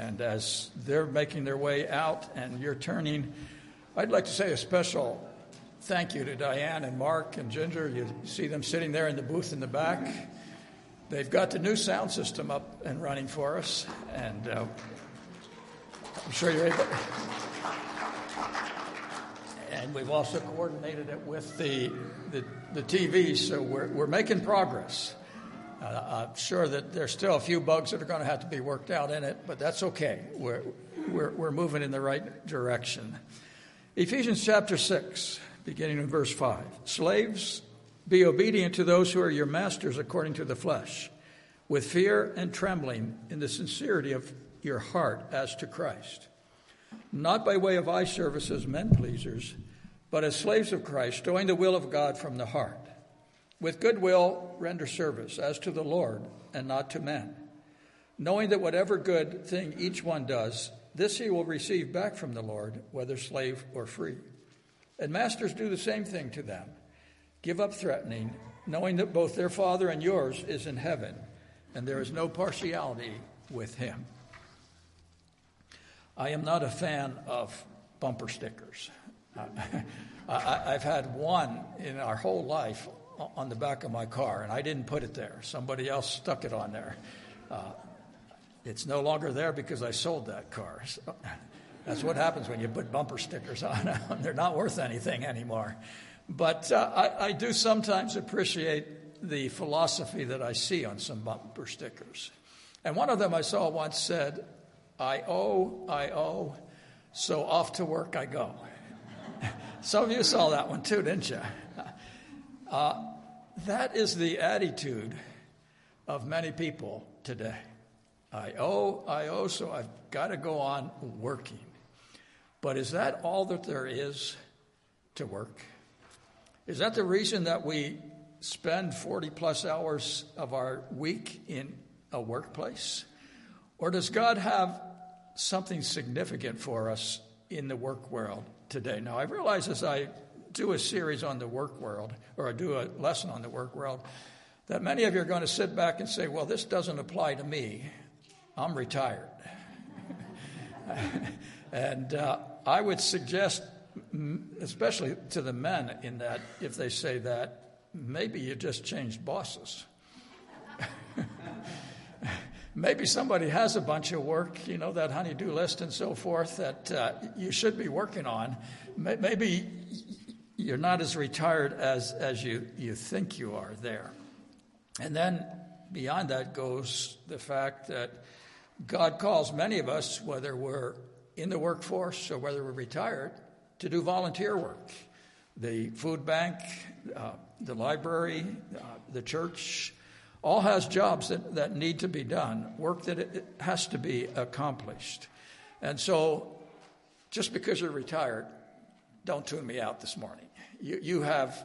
And as they're making their way out and you're turning, I'd like to say a special thank you to Diane and Mark and Ginger. You see them sitting there in the booth in the back. They've got the new sound system up and running for us, and uh, I'm sure you're able. And we've also coordinated it with the, the, the TV, so we're, we're making progress. Uh, I'm sure that there's still a few bugs that are going to have to be worked out in it, but that's okay. We're, we're, we're moving in the right direction. Ephesians chapter 6, beginning in verse 5. Slaves, be obedient to those who are your masters according to the flesh, with fear and trembling in the sincerity of your heart as to Christ. Not by way of eye service as men pleasers, but as slaves of Christ, doing the will of God from the heart. With good will, render service as to the Lord and not to men, knowing that whatever good thing each one does, this he will receive back from the Lord, whether slave or free. And masters do the same thing to them. Give up threatening, knowing that both their Father and yours is in heaven, and there is no partiality with him. I am not a fan of bumper stickers. I, have had one in our whole life on the back of my car, and I didn't put it there. Somebody else stuck it on there. Uh, it's no longer there because I sold that car. So that's what happens when you put bumper stickers on. They're not worth anything anymore. But uh, I, I do sometimes appreciate the philosophy that I see on some bumper stickers. And one of them I saw once said, I owe, I owe, so off to work I go. Some of you saw that one too, didn't you? Uh, that is the attitude of many people today. I owe, I owe, so I've got to go on working. But is that all that there is to work? Is that the reason that we spend 40 plus hours of our week in a workplace? Or does God have something significant for us in the work world today? Now, I realize as I do a series on the work world, or do a lesson on the work world, that many of you are going to sit back and say, well, this doesn't apply to me. I'm retired. and uh, I would suggest, especially to the men, in that if they say that, maybe you just changed bosses. maybe somebody has a bunch of work, you know, that honeydew list and so forth that uh, you should be working on. Maybe you're not as retired as, as you, you think you are there. And then beyond that goes the fact that God calls many of us, whether we're in the workforce or whether we're retired, to do volunteer work. The food bank, uh, the library, uh, the church, all has jobs that, that need to be done, work that it has to be accomplished. And so, just because you're retired, don't tune me out this morning. You, you have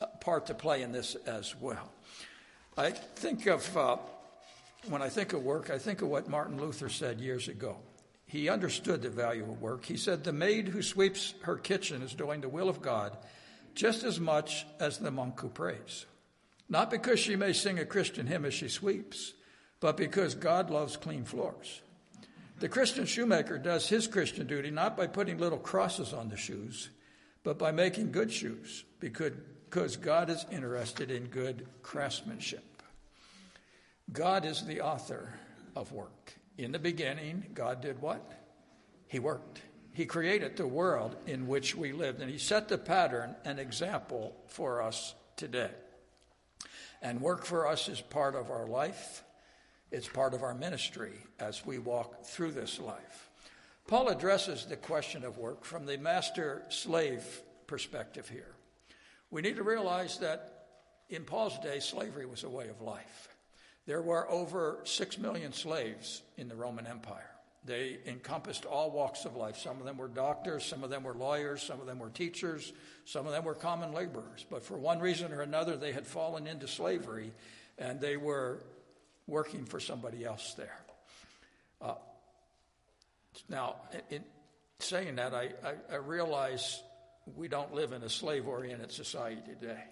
a part to play in this as well. I think of, uh, when I think of work, I think of what Martin Luther said years ago. He understood the value of work. He said, The maid who sweeps her kitchen is doing the will of God just as much as the monk who prays. Not because she may sing a Christian hymn as she sweeps, but because God loves clean floors. The Christian shoemaker does his Christian duty not by putting little crosses on the shoes, but by making good shoes, because God is interested in good craftsmanship. God is the author of work. In the beginning, God did what? He worked. He created the world in which we lived, and He set the pattern and example for us today. And work for us is part of our life, it's part of our ministry as we walk through this life. Paul addresses the question of work from the master slave perspective here. We need to realize that in Paul's day, slavery was a way of life. There were over six million slaves in the Roman Empire. They encompassed all walks of life. Some of them were doctors, some of them were lawyers, some of them were teachers, some of them were common laborers. But for one reason or another, they had fallen into slavery and they were working for somebody else there. Uh, now, in saying that, I, I, I realize we don't live in a slave oriented society today.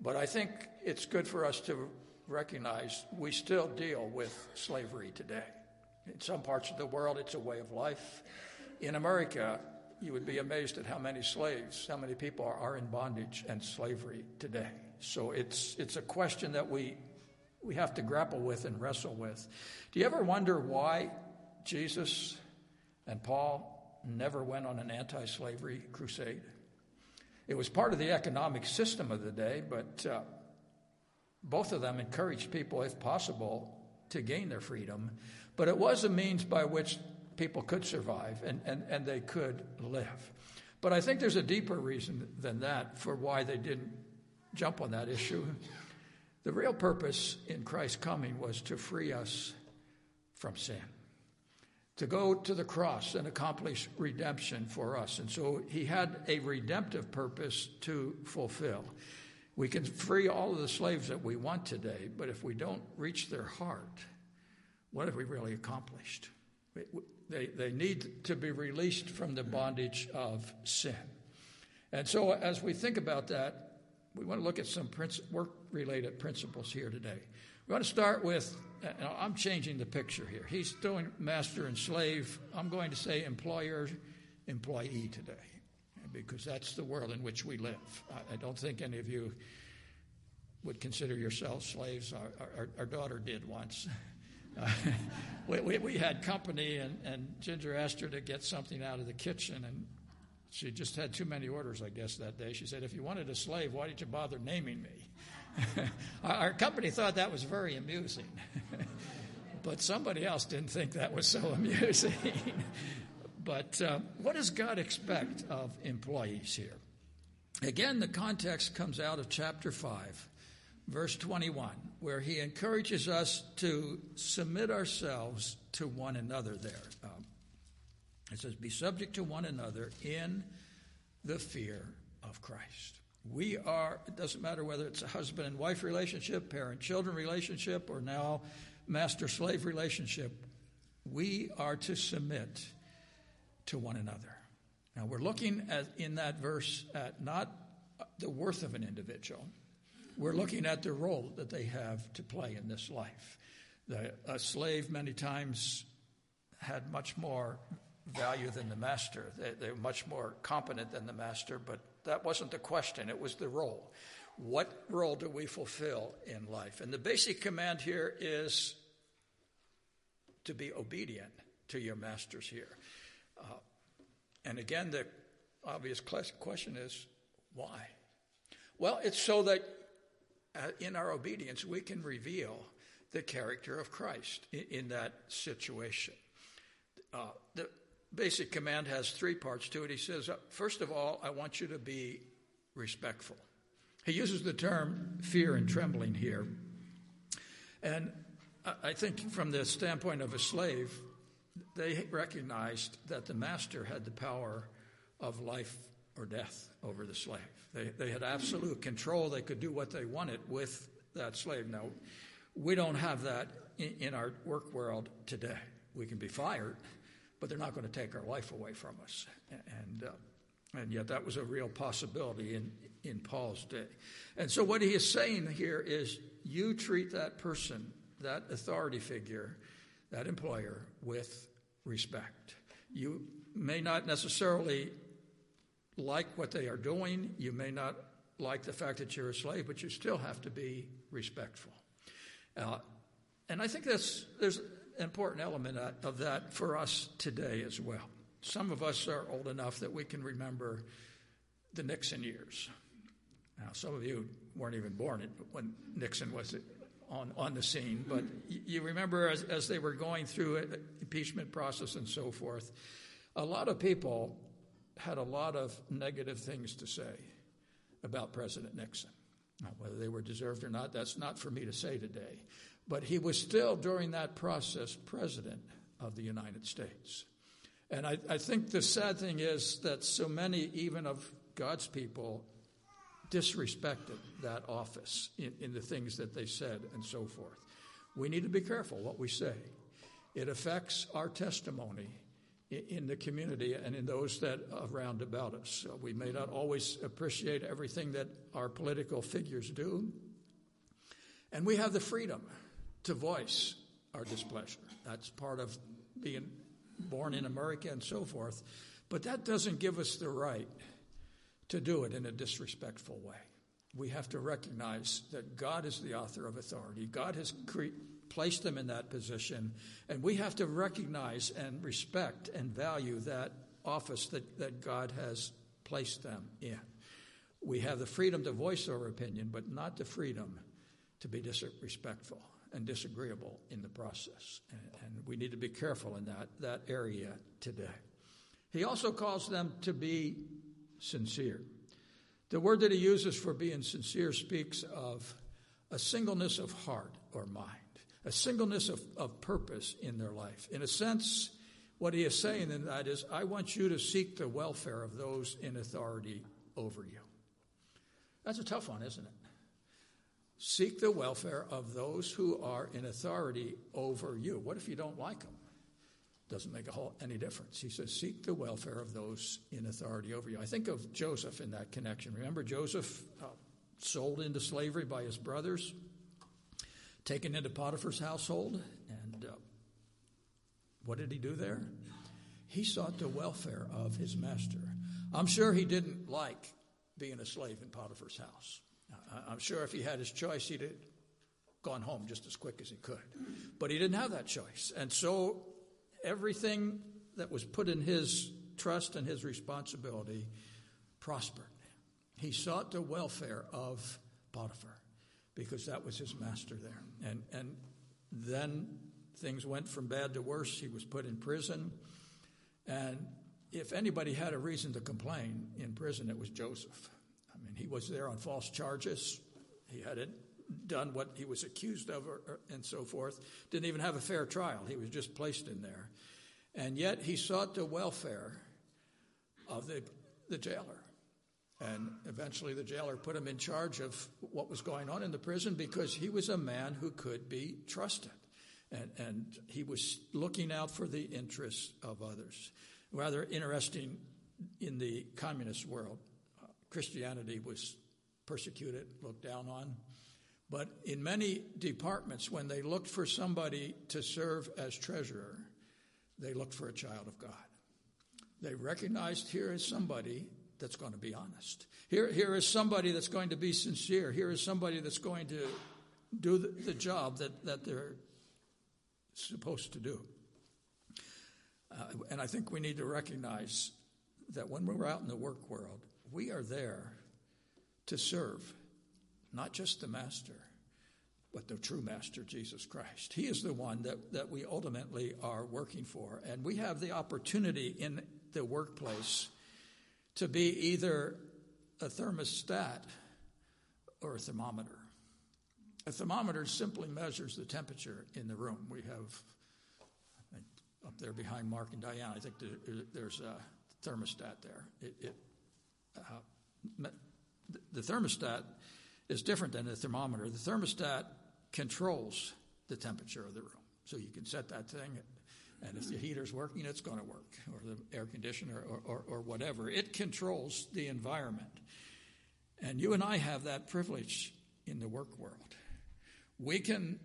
But I think it's good for us to recognize we still deal with slavery today. In some parts of the world, it's a way of life. In America, you would be amazed at how many slaves, how many people are, are in bondage and slavery today. So it's, it's a question that we, we have to grapple with and wrestle with. Do you ever wonder why Jesus and Paul never went on an anti slavery crusade? It was part of the economic system of the day, but uh, both of them encouraged people, if possible, to gain their freedom. But it was a means by which people could survive and, and, and they could live. But I think there's a deeper reason than that for why they didn't jump on that issue. The real purpose in Christ's coming was to free us from sin, to go to the cross and accomplish redemption for us. And so he had a redemptive purpose to fulfill. We can free all of the slaves that we want today, but if we don't reach their heart, what have we really accomplished? They, they need to be released from the bondage of sin. And so, as we think about that, we want to look at some work related principles here today. We want to start with I'm changing the picture here. He's doing master and slave. I'm going to say employer, employee today, because that's the world in which we live. I don't think any of you would consider yourselves slaves. Our, our, our daughter did once. Uh, we, we, we, had company, and, and Ginger asked her to get something out of the kitchen, and she just had too many orders, I guess, that day. She said, If you wanted a slave, why did you bother naming me? Our company thought that was very amusing, but somebody else didn't think that was so amusing. but uh, what does God expect of employees here? Again, the context comes out of chapter 5 verse 21, where he encourages us to submit ourselves to one another there. Um, it says, Be subject to one another in the fear of Christ. We are, it doesn't matter whether it's a husband and wife relationship, parent children relationship, or now master slave relationship, we are to submit to one another. Now, we're looking at, in that verse at not the worth of an individual, we're looking at the role that they have to play in this life. The, a slave, many times, had much more value than the master. They, they were much more competent than the master, but that wasn't the question, it was the role. What role do we fulfill in life? And the basic command here is to be obedient to your masters here. Uh, and again, the obvious question is why? Well, it's so that uh, in our obedience, we can reveal the character of Christ in, in that situation. Uh, the basic command has three parts to it. He says, uh, first of all, I want you to be respectful. He uses the term fear and trembling here. And I think from the standpoint of a slave, they recognized that the master had the power of life or death over the slave. They, they had absolute control. They could do what they wanted with that slave. Now, we don't have that in, in our work world today. We can be fired, but they're not going to take our life away from us. And, uh, and yet, that was a real possibility in, in Paul's day. And so, what he is saying here is you treat that person, that authority figure, that employer, with respect. You may not necessarily like what they are doing. You may not like the fact that you're a slave, but you still have to be respectful. Uh, and I think that's, there's important element of that for us today as well. Some of us are old enough that we can remember the Nixon years. Now, some of you weren't even born when Nixon was on, on the scene, but you remember as, as they were going through an impeachment process and so forth, a lot of people had a lot of negative things to say about President Nixon. Now, whether they were deserved or not, that's not for me to say today. But he was still, during that process, president of the United States. And I, I think the sad thing is that so many, even of God's people, disrespected that office in, in the things that they said and so forth. We need to be careful what we say. It affects our testimony in the community and in those that around about us. we may not always appreciate everything that our political figures do, and we have the freedom to voice our displeasure. That's part of being born in America and so forth. But that doesn't give us the right to do it in a disrespectful way. We have to recognize that God is the author of authority. God has cre- placed them in that position, and we have to recognize and respect and value that office that, that God has placed them in. We have the freedom to voice our opinion, but not the freedom to be disrespectful and disagreeable in the process. And, and we need to be careful in that, that area today. He also calls them to be sincere. The word that he uses for being sincere speaks of a singleness of heart or mind, a singleness of, of purpose in their life. In a sense, what he is saying in that is, I want you to seek the welfare of those in authority over you. That's a tough one, isn't it? Seek the welfare of those who are in authority over you. What if you don't like them? Doesn't make a whole, any difference. He says, Seek the welfare of those in authority over you. I think of Joseph in that connection. Remember Joseph uh, sold into slavery by his brothers, taken into Potiphar's household, and uh, what did he do there? He sought the welfare of his master. I'm sure he didn't like being a slave in Potiphar's house. I'm sure if he had his choice, he'd have gone home just as quick as he could. But he didn't have that choice. And so everything that was put in his trust and his responsibility prospered. He sought the welfare of Potiphar because that was his master there. And, and then things went from bad to worse. He was put in prison. And if anybody had a reason to complain in prison, it was Joseph. I mean, he was there on false charges. He hadn't done what he was accused of, or, or, and so forth. Didn't even have a fair trial. He was just placed in there. And yet he sought the welfare of the, the jailer. And eventually the jailer put him in charge of what was going on in the prison because he was a man who could be trusted. And, and he was looking out for the interests of others. Rather interesting in the communist world. Uh, Christianity was persecuted, looked down on. But in many departments, when they looked for somebody to serve as treasurer, they looked for a child of God. They recognized here is somebody that's going to be honest. Here, here is somebody that's going to be sincere. Here is somebody that's going to do the, the job that, that they're supposed to do. Uh, and I think we need to recognize that when we're out in the work world, we are there to serve not just the master, but the true master, Jesus Christ. He is the one that, that we ultimately are working for. And we have the opportunity in the workplace to be either a thermostat or a thermometer. A thermometer simply measures the temperature in the room. We have up there behind Mark and Diane, I think there's a thermostat there. It, it uh, the thermostat is different than the thermometer. The thermostat controls the temperature of the room. So you can set that thing, and if the heater's working, it's going to work, or the air conditioner, or, or, or whatever. It controls the environment. And you and I have that privilege in the work world. We can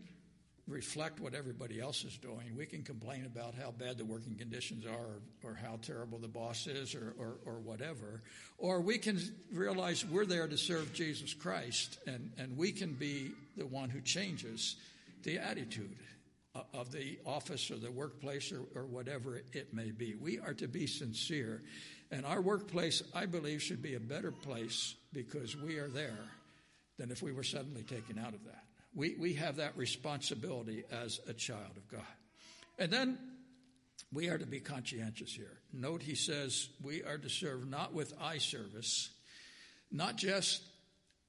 reflect what everybody else is doing. We can complain about how bad the working conditions are or, how terrible the boss is or, or, or, whatever. Or we can realize we're there to serve Jesus Christ and, and we can be the one who changes the attitude Uh, of the office or the workplace or, or whatever it may be. We are to be sincere. And our workplace, I believe, should be a better place because we are there than if we were suddenly taken out of that. We, we have that responsibility as a child of God. And then we are to be conscientious here. Note he says we are to serve not with eye service, not just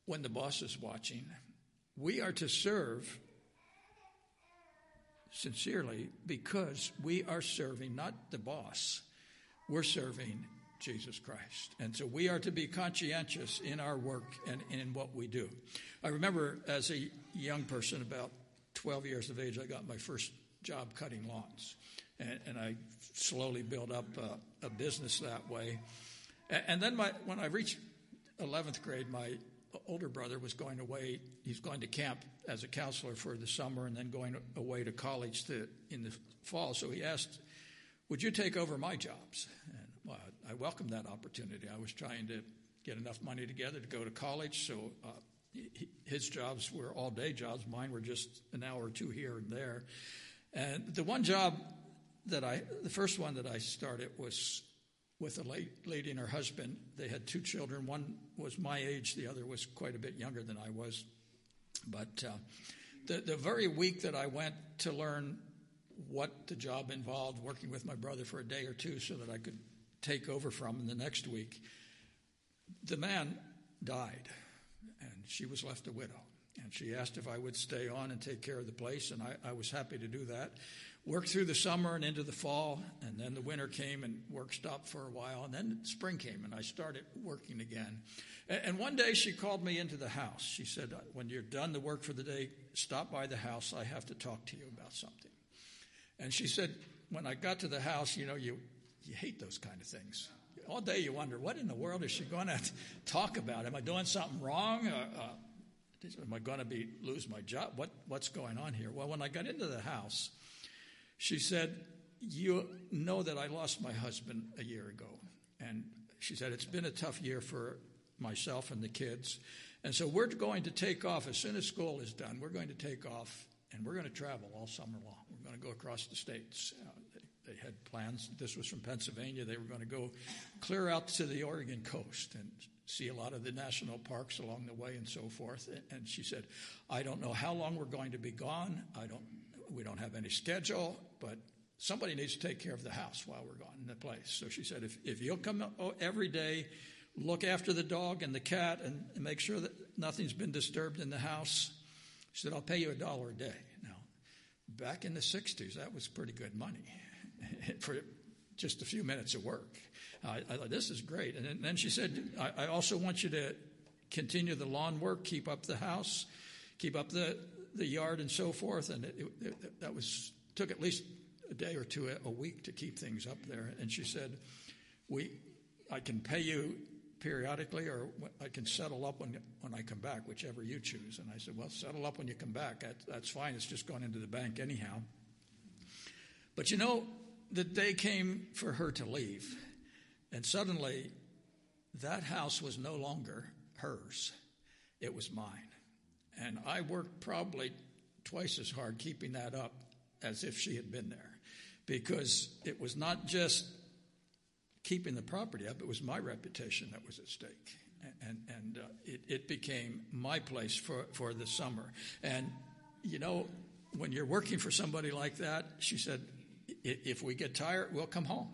when the boss is watching. We are to serve sincerely because we are serving not the boss, we're serving Jesus Christ. And so we are to be conscientious in our work and in what we do. I remember as a young person, about 12 years of age, I got my first job cutting lawns. And, and I slowly built up a, a business that way. And, and then my, when I reached 11th grade, my older brother was going away. He's going to camp as a counselor for the summer and then going away to college to, in the fall. So he asked Would you take over my jobs? And well, I welcomed that opportunity. I was trying to get enough money together to go to college, so uh, his jobs were all day jobs. Mine were just an hour or two here and there. And the one job that I, the first one that I started was with a lady and her husband. They had two children. One was my age, the other was quite a bit younger than I was. But uh, the, the very week that I went to learn what the job involved, working with my brother for a day or two so that I could take over from him the next week, the man died, and she was left a widow. And she asked if I would stay on and take care of the place, and I, I, was happy to do that. Worked through the summer and into the fall, and then the winter came and work stopped for a while, and then spring came and I started working again. And, one day she called me into the house. She said, When you're done the work for the day, stop by the house. I have to talk to you about something. And she said, When I got to the house, you know, you, you hate those kind of things all day you wonder, what in the world is she going to talk about? Am I doing something wrong? Uh, uh, am I going to be lose my job? What what's going on here? Well, when I got into the house, she said, "You know that I lost my husband a year ago," and she said it's been a tough year for myself and the kids, and so we're going to take off as soon as school is done. We're going to take off and we're going to travel all summer long. We're going to go across the states. Uh, they had plans. This was from Pennsylvania. They were going to go clear out to the Oregon coast and see a lot of the national parks along the way and so forth. And she said, "I don't know how long we're going to be gone. I don't. We don't have any schedule, but." Somebody needs to take care of the house while we're gone in the place. So she said, if, if you'll come oh, every day, look after the dog and the cat, and, and make sure that nothing's been disturbed in the house, she said, I'll pay you a dollar a day. Now, back in the 60s, that was pretty good money. for just a few minutes of work. I, I thought, this is great. And then, then she said, I, I, also want you to continue the lawn work, keep up the house, keep up the, the yard, and so forth. And it, it, that was took at least a day or two a week to keep things up there. And she said, we, I can pay you periodically, or I can settle up when, when I come back, whichever you choose. And I said, Well, settle up when you come back. That, that's fine. It's just going into the bank anyhow. But you know, the day came for her to leave, and suddenly that house was no longer hers, it was mine. And I worked probably twice as hard keeping that up as if she had been there because it was not just keeping the property up, it was my reputation that was at stake. And, and uh, it, it became my place for, for the summer. And, you know, when you're working for somebody like that, she said, if we get tired, we'll come home.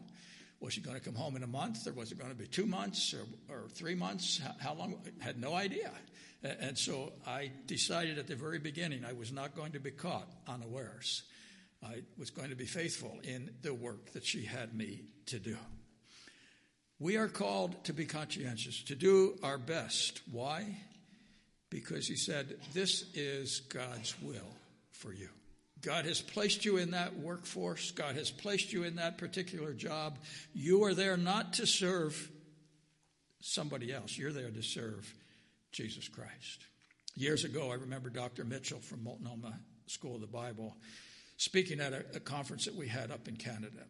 Was she going to come home in a month, or was it going to be two months or, or three months? How, long? I had no idea. And so I decided at the very beginning I was not going to be caught unawares. I was going to be faithful in the work that she had me to do. We are called to be conscientious, to do our best. Why? Because he said, This is God's will for you. God has placed you in that workforce. God has placed you in that particular job. You are there not to serve somebody else, you're there to serve Jesus Christ. Years ago, I remember Dr. Mitchell from Multnomah School of the Bible speaking at a, a conference that we had up in Canada.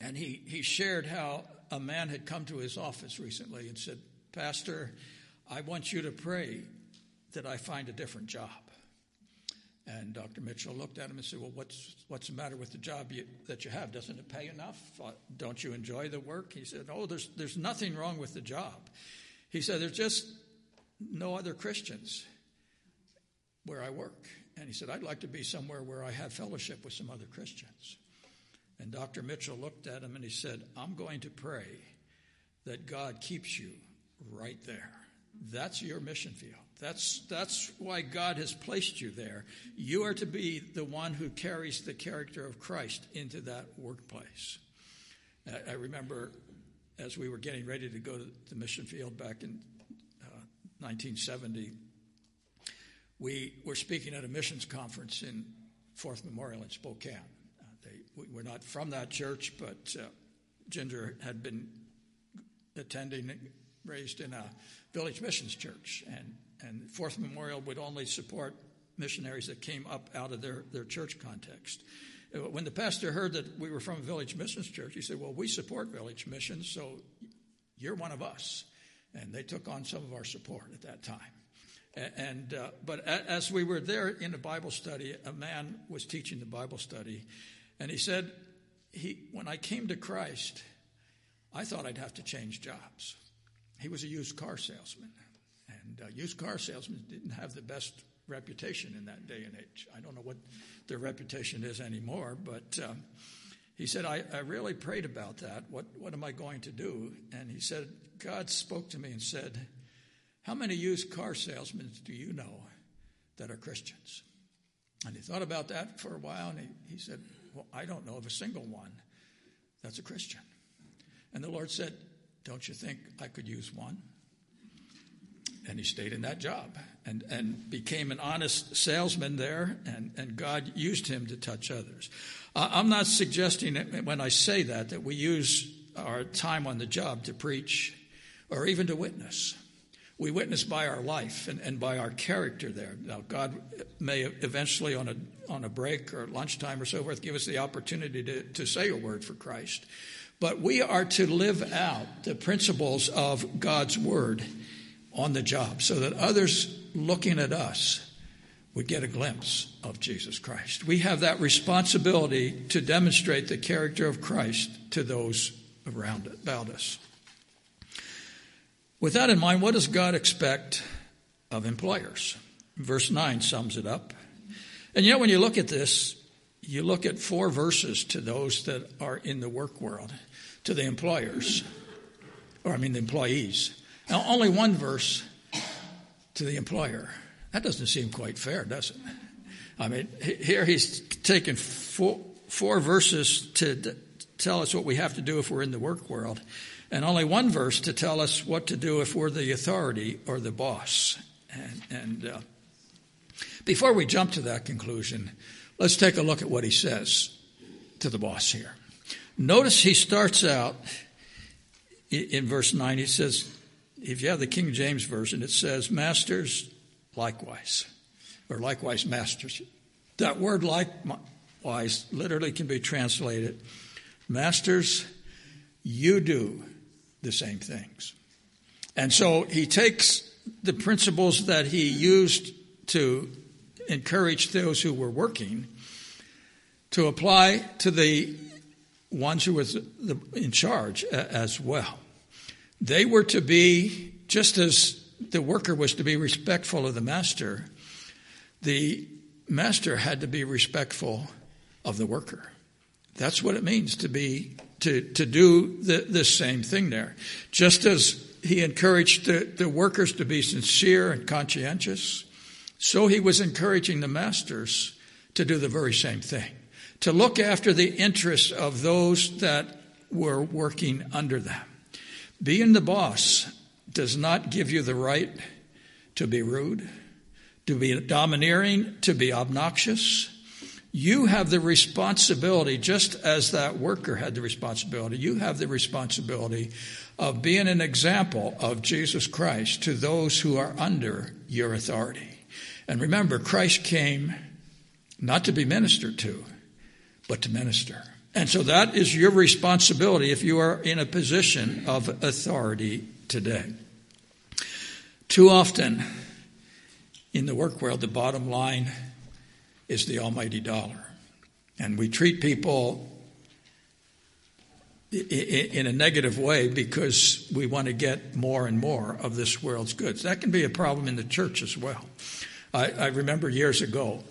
And he, he shared how a man had come to his office recently and said, Pastor, I want you to pray that I find a different job. And Dr. Mitchell looked at him and said, Well, what's, what's the matter with the job you, that you have? Doesn't it pay enough? Uh, don't you enjoy the work? He said, Oh, there's, there's nothing wrong with the job. He said, There's just no other Christians where I work. And he said, I'd like to be somewhere where I have fellowship with some other Christians. And Dr. Mitchell looked at him and he said, I'm going to pray that God keeps you right there. That's your mission field. That's, that's why God has placed you there. You are to be the one who carries the character of Christ into that workplace. I remember as we were getting ready to go to the mission field back in 1970, we were speaking at a missions conference in Fourth Memorial in Spokane. Uh, they, we were not from that church, but uh, Ginger had been attending raised in a village missions church, and, and Fourth Memorial would only support missionaries that came up out of their, their church context. When the pastor heard that we were from a Village Missions Church, he said, Well, we support Village Missions, so you're one of us. And they took on some of our support at that time. And uh, but as we were there in a Bible study, a man was teaching the Bible study, and he said, "He when I came to Christ, I thought I'd have to change jobs." He was a used car salesman, and uh, used car salesmen didn't have the best reputation in that day and age. I don't know what their reputation is anymore, but um, he said, I, I really prayed about that. What, what am I going to do? And he said, God spoke to me and said, How many used car salesmen do you know that are Christians? And he thought about that for a while and he, he said, Well, I don't know of a single one that's a Christian. And the Lord said, Don't you think I could use one? And he stayed in that job and, and became an honest salesman there, and, and God used him to touch others. I'm not suggesting when I say that that we use our time on the job to preach or even to witness. We witness by our life and, and by our character there. Now, God may eventually, on a, on a break or lunchtime or so forth, give us the opportunity to, to say a word for Christ. But we are to live out the principles of God's word on the job so that others looking at us would get a glimpse of Jesus Christ. We have that responsibility to demonstrate the character of Christ to those around about us. With that in mind, what does God expect of employers? Verse 9 sums it up. And yet, when you look at this, you look at four verses to those that are in the work world, to the employers, or I mean the employees. Now, only one verse to the employer. That doesn't seem quite fair, does it? I mean, here he's taken four, four verses to tell us what we have to do if we're in the work world, and only one verse to tell us what to do if we're the authority or the boss. And, and uh, before we jump to that conclusion, let's take a look at what he says to the boss here. Notice he starts out in verse 9, he says, if you have the King James Version, it says, Masters, likewise, or likewise, masters. That word likewise literally can be translated, Masters, you do the same things. And so he takes the principles that he used to encourage those who were working to apply to the ones who were in charge as well. They were to be, just as the worker was to be respectful of the master, the master had to be respectful of the worker. That's what it means to be to to do the, this same thing there. Just as he encouraged the, the workers to be sincere and conscientious, so he was encouraging the masters to do the very same thing. To look after the interests of those that were working under them. Being the boss does not give you the right to be rude, to be domineering, to be obnoxious. You have the responsibility, just as that worker had the responsibility, you have the responsibility of being an example of Jesus Christ to those who are under your authority. And remember, Christ came not to be ministered to, but to minister. And so that is your responsibility if you are in a position of authority today. Too often in the work world, the bottom line is the almighty dollar. And we treat people in a negative way because we want to get more and more of this world's goods. That can be a problem in the church as well. I, I remember years ago,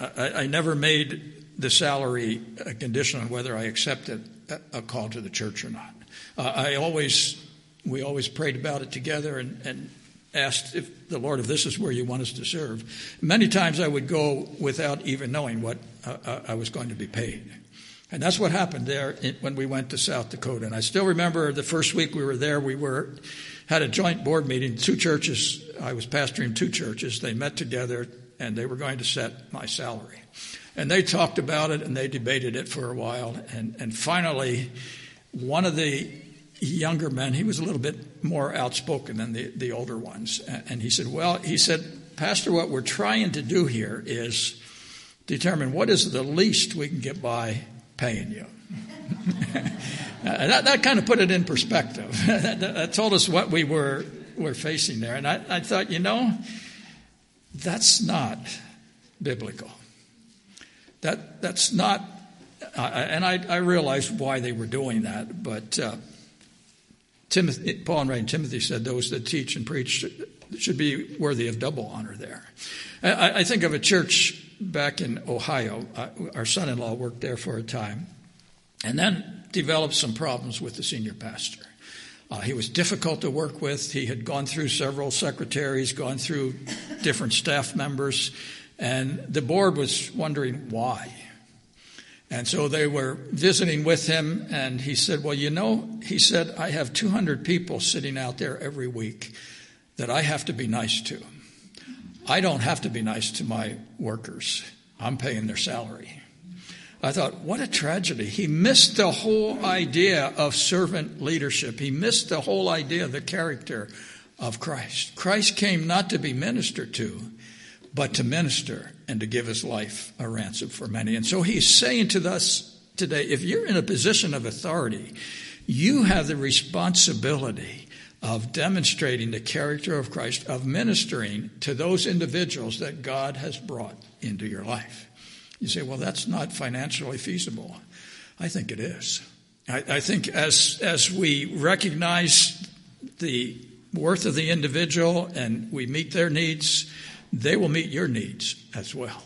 uh, I, I never made the salary a condition on whether I accepted a call to the church or not. Uh, I always, we always prayed about it together and, and asked if the Lord, if this is where you want us to serve. Many times I would go without even knowing what uh, uh I was going to be paid. And that's what happened there when we went to South Dakota. And I still remember the first week we were there, we were had a joint board meeting. Two churches, I was pastoring two churches. They met together and they were going to set my salary. And they talked about it and they debated it for a while. And, and finally, one of the younger men, he was a little bit more outspoken than the, the older ones. And he said, Well, he said, Pastor, what we're trying to do here is determine what is the least we can get by paying you. that, that kind of put it in perspective. that, that, told us what we were, were facing there. And I, I thought, you know, that's not biblical. That, that's not, uh, and I, I realized why they were doing that, but uh, Timothy, Paul and Ray Timothy said those that teach and preach should be worthy of double honor there. I, I think of a church back in Ohio. Our son in law worked there for a time and then developed some problems with the senior pastor. Uh, he was difficult to work with. He had gone through several secretaries, gone through different staff members, and the board was wondering why. And so they were visiting with him, and he said, Well, you know, he said, I have 200 people sitting out there every week that I have to be nice to. I don't have to be nice to my workers, I'm paying their salary. I thought, what a tragedy. He missed the whole idea of servant leadership. He missed the whole idea of the character of Christ. Christ came not to be ministered to, but to minister and to give his life a ransom for many. And so he's saying to us today if you're in a position of authority, you have the responsibility of demonstrating the character of Christ, of ministering to those individuals that God has brought into your life. You say, well, that's not financially feasible. I think it is. I, I think as, as we recognize the worth of the individual and we meet their needs, they will meet your needs as well.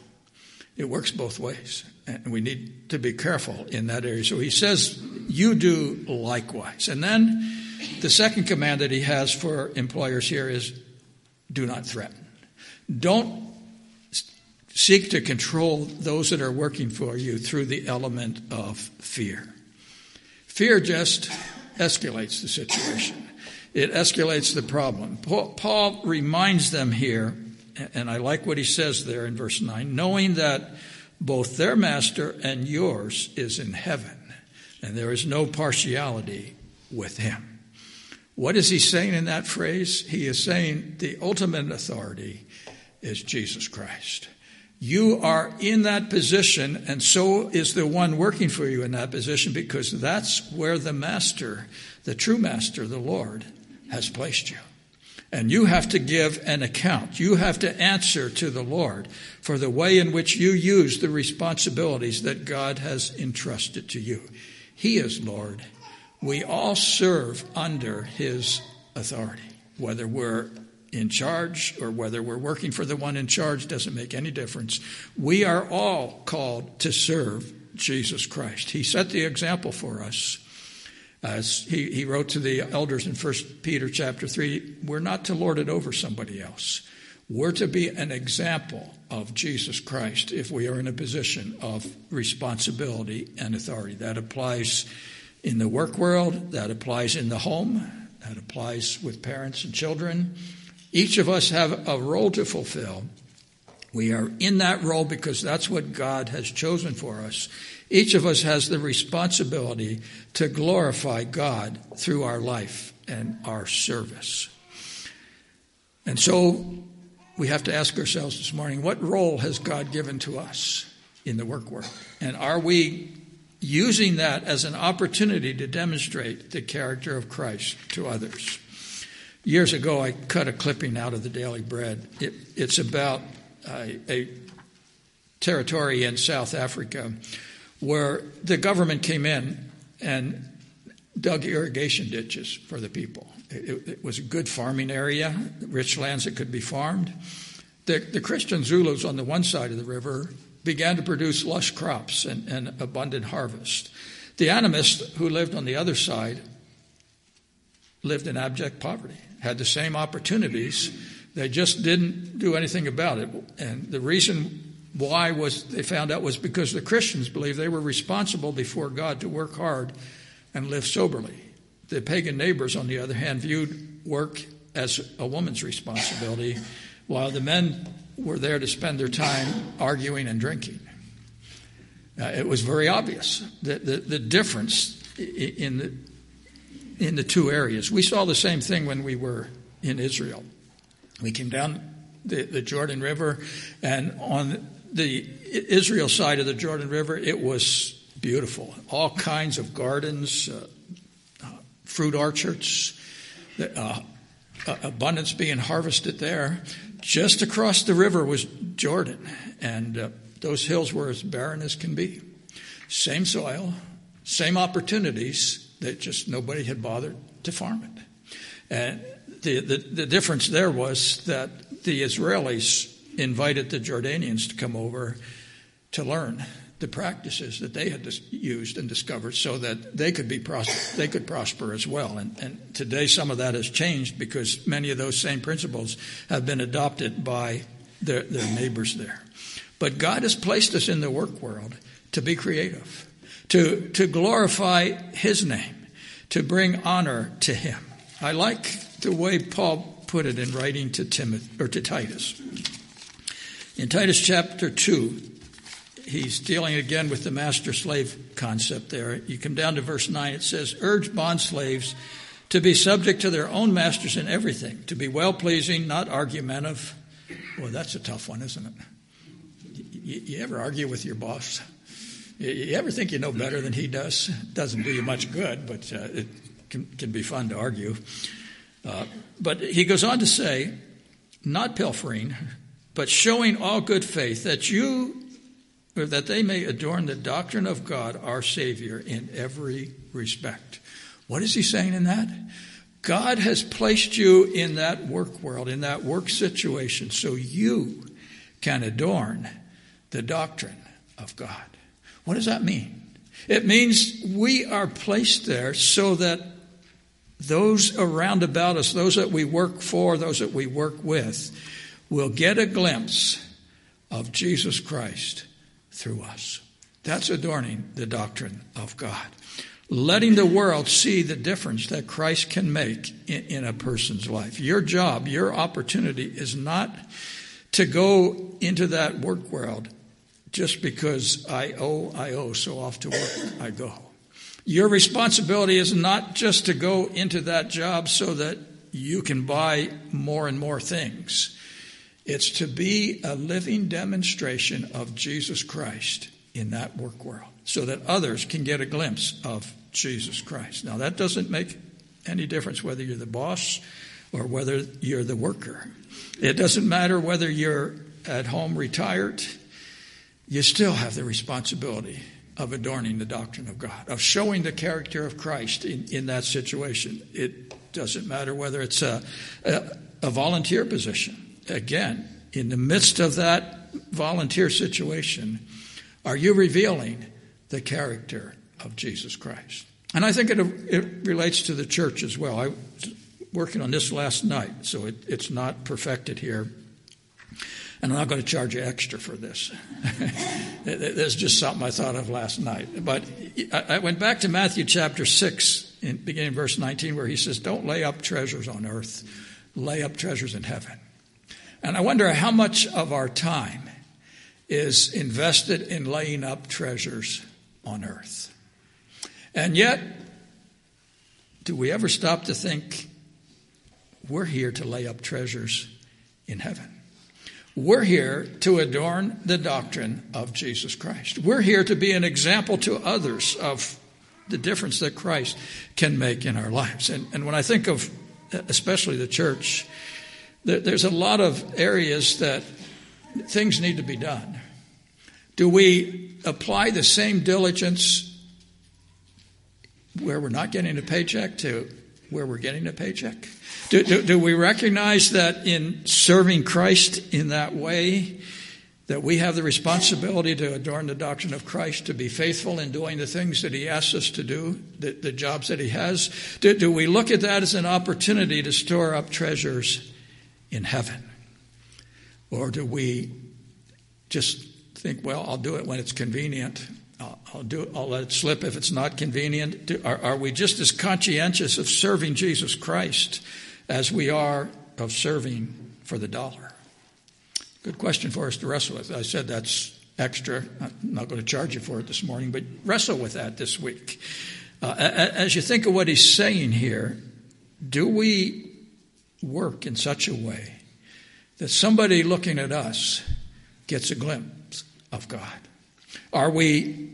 It works both ways. And we need to be careful in that area. So he says, You do likewise. And then the second command that he has for employers here is do not threaten. Don't seek to control those that are working for you through the element of fear. Fear just escalates the situation, it escalates the problem. Paul reminds them here, and I like what he says there in verse 9 knowing that both their master and yours is in heaven, and there is no partiality with him. What is he saying in that phrase? He is saying the ultimate authority is Jesus Christ. You are in that position, and so is the one working for you in that position because that's where the master, the true master, the Lord, has placed you. And you have to give an account. You have to answer to the Lord for the way in which you use the responsibilities that God has entrusted to you. He is Lord. We all serve under His authority, whether we're in charge or whether we're working for the one in charge doesn't make any difference. We are all called to serve Jesus Christ. He set the example for us. Uh, As he, he wrote to the elders in 1 Peter chapter 3, we're not to lord it over somebody else. We're to be an example of Jesus Christ if we are in a position of responsibility and authority. That applies in the work world, that applies in the home, that applies with parents and children, each of us have a role to fulfill. We are in that role because that's what God has chosen for us. Each of us has the responsibility to glorify God through our life and our service. And so we have to ask ourselves this morning what role has God given to us in the work world? And are we using that as an opportunity to demonstrate the character of Christ to others? Years ago, I cut a clipping out of the Daily Bread. It, it's about a, a territory in South Africa where the government came in and dug irrigation ditches for the people. It, it, was a good farming area, rich lands that could be farmed. The, the, Christian Zulus on the one side of the river began to produce lush crops and, and abundant harvest. The animists who lived on the other side lived in abject poverty had the same opportunities. They just didn't do anything about it. And the reason why was they found out was because the Christians believed they were responsible before God to work hard and live soberly. The pagan neighbors, on the other hand, viewed work as a woman's responsibility, while the men were there to spend their time arguing and drinking. Uh, it was very obvious that the, the difference in the in the two areas. We saw the same thing when we were in Israel. We came down the, the Jordan River, and on the Israel side of the Jordan River, it was beautiful. All kinds of gardens, uh, fruit orchards, uh, abundance being harvested there. Just across the river was Jordan, and uh, those hills were as barren as can be. Same soil, same opportunities, that just nobody had bothered to farm it. And the, the, the difference there was that the Israelis invited the Jordanians to come over to learn the practices that they had used and discovered so that they could be pros- they could prosper as well. And, and today some of that has changed because many of those same principles have been adopted by their, their neighbors there. But God has placed us in the work world to be creative to to glorify his name to bring honor to him. I like the way Paul put it in writing to Timothy or to Titus. In Titus chapter 2, he's dealing again with the master slave concept there. You come down to verse 9, it says, Urge bond slaves to be subject to their own masters in everything, to be well pleasing, not argumentative. Well, that's a tough one, isn't it? You, you ever argue with your boss? You, ever think you know better than he does? Doesn't do you much good, but uh, it can, can, be fun to argue. Uh, but he goes on to say, not pilfering, but showing all good faith, that you that they may adorn the doctrine of God, our Savior, in every respect. What is he saying in that? God has placed you in that work world, in that work situation, so you can adorn the doctrine of God. What does that mean? It means we are placed there so that those around about us, those that we work for, those that we work with, will get a glimpse of Jesus Christ through us. That's adorning the doctrine of God. Letting the world see the difference that Christ can make in, in, a person's life. Your job, your opportunity is not to go into that work world just because I owe, I owe, so off to work I go. Your responsibility is not just to go into that job so that you can buy more and more things. It's to be a living demonstration of Jesus Christ in that work world so that others can get a glimpse of Jesus Christ. Now, that doesn't make any difference whether you're the boss or whether you're the worker. It doesn't matter whether you're at home retired, you still have the responsibility of adorning the doctrine of God, of showing the character of Christ in, in that situation. It doesn't matter whether it's a, a, a volunteer position. Again, in the midst of that volunteer situation, are you revealing the character of Jesus Christ? And I think it, it relates to the church as well. I was working on this last night, so it, it's not perfected here and I'm not going to charge you extra for this. There's just something I thought of last night. But I went back to Matthew chapter 6, in, beginning verse 19, where he says, Don't lay up treasures on earth, lay up treasures in heaven. And I wonder how much of our time is invested in laying up treasures on earth. And yet, do we ever stop to think we're here to lay up treasures in heaven? We're here to adorn the doctrine of Jesus Christ. We're here to be an example to others of the difference that Christ can make in our lives. And, and when I think of especially the church, there, there's a lot of areas that things need to be done. Do we apply the same diligence where we're not getting a paycheck to where we're getting a paycheck? Do, do, do, we recognize that in serving Christ in that way, that we have the responsibility to adorn the doctrine of Christ, to be faithful in doing the things that He asks us to do, the, the jobs that He has? Do, do we look at that as an opportunity to store up treasures in heaven? Or do we just think, well, I'll do it when it's convenient? I'll do I'll let it slip if it's not convenient. Do, are, are we just as conscientious of serving Jesus Christ as we are of serving for the dollar? Good question for us to wrestle with. I said that's extra. I'm not going to charge you for it this morning, but wrestle with that this week. Uh, as you think of what he's saying here, do we work in such a way that somebody looking at us gets a glimpse of God? Are we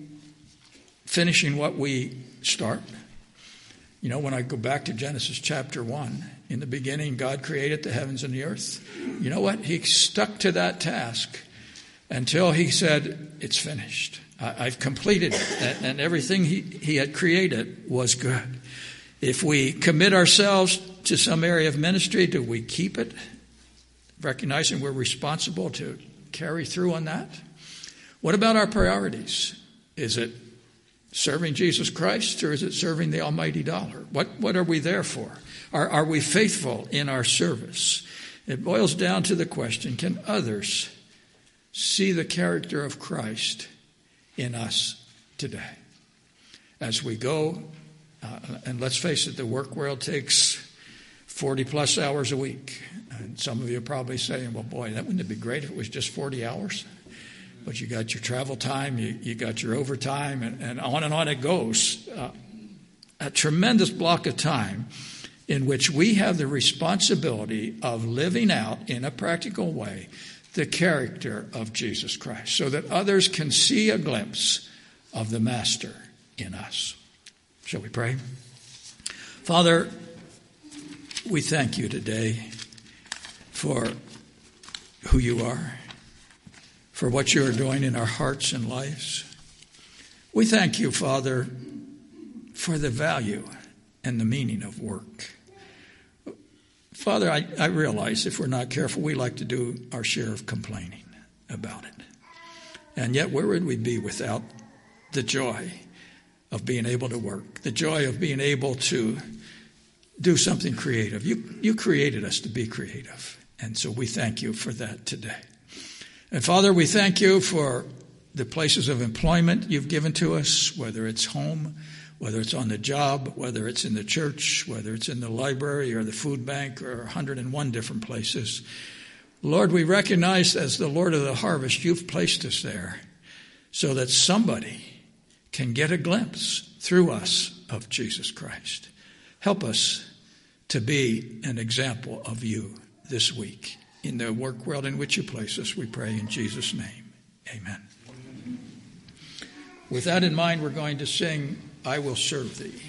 finishing what we start? You know, when I go back to Genesis chapter 1, in the beginning, God created the heavens and the earth. You know what? He stuck to that task until he said, It's finished. I've completed it. And everything he, he had created was good. If we commit ourselves to some area of ministry, do we keep it? Recognizing we're responsible to carry through on that? What about our priorities? Is it serving Jesus Christ or is it serving the almighty dollar? What, what are we there for? Are, are we faithful in our service? It boils down to the question can others see the character of Christ in us today? As we go, uh, and let's face it, the work world takes 40 plus hours a week. And some of you are probably saying, well, boy, that wouldn't it be great if it was just 40 hours? But you got your travel time, you, you got your overtime, and, and on and on it goes. Uh, a tremendous block of time in which we have the responsibility of living out in a practical way the character of Jesus Christ so that others can see a glimpse of the Master in us. Shall we pray? Father, we thank you today for who you are, for what you are doing in our hearts and lives. We thank you, Father, for the value and the meaning of work. Father, I, I realize if we're not careful, we like to do our share of complaining about it. And yet, where would we be without the joy of being able to work, the joy of being able to do something creative? You, you created us to be creative. And so we thank you for that today. And Father, we thank you for the places of employment you've given to us, whether it's home, whether it's on the job, whether it's in the church, whether it's in the library or the food bank or 101 different places. Lord, we recognize as the Lord of the harvest, you've placed us there so that somebody can get a glimpse through us of Jesus Christ. Help us to be an example of you this week in the work world in which you place us. We pray in Jesus' name. Amen. With that in mind, we're going to sing I will serve thee.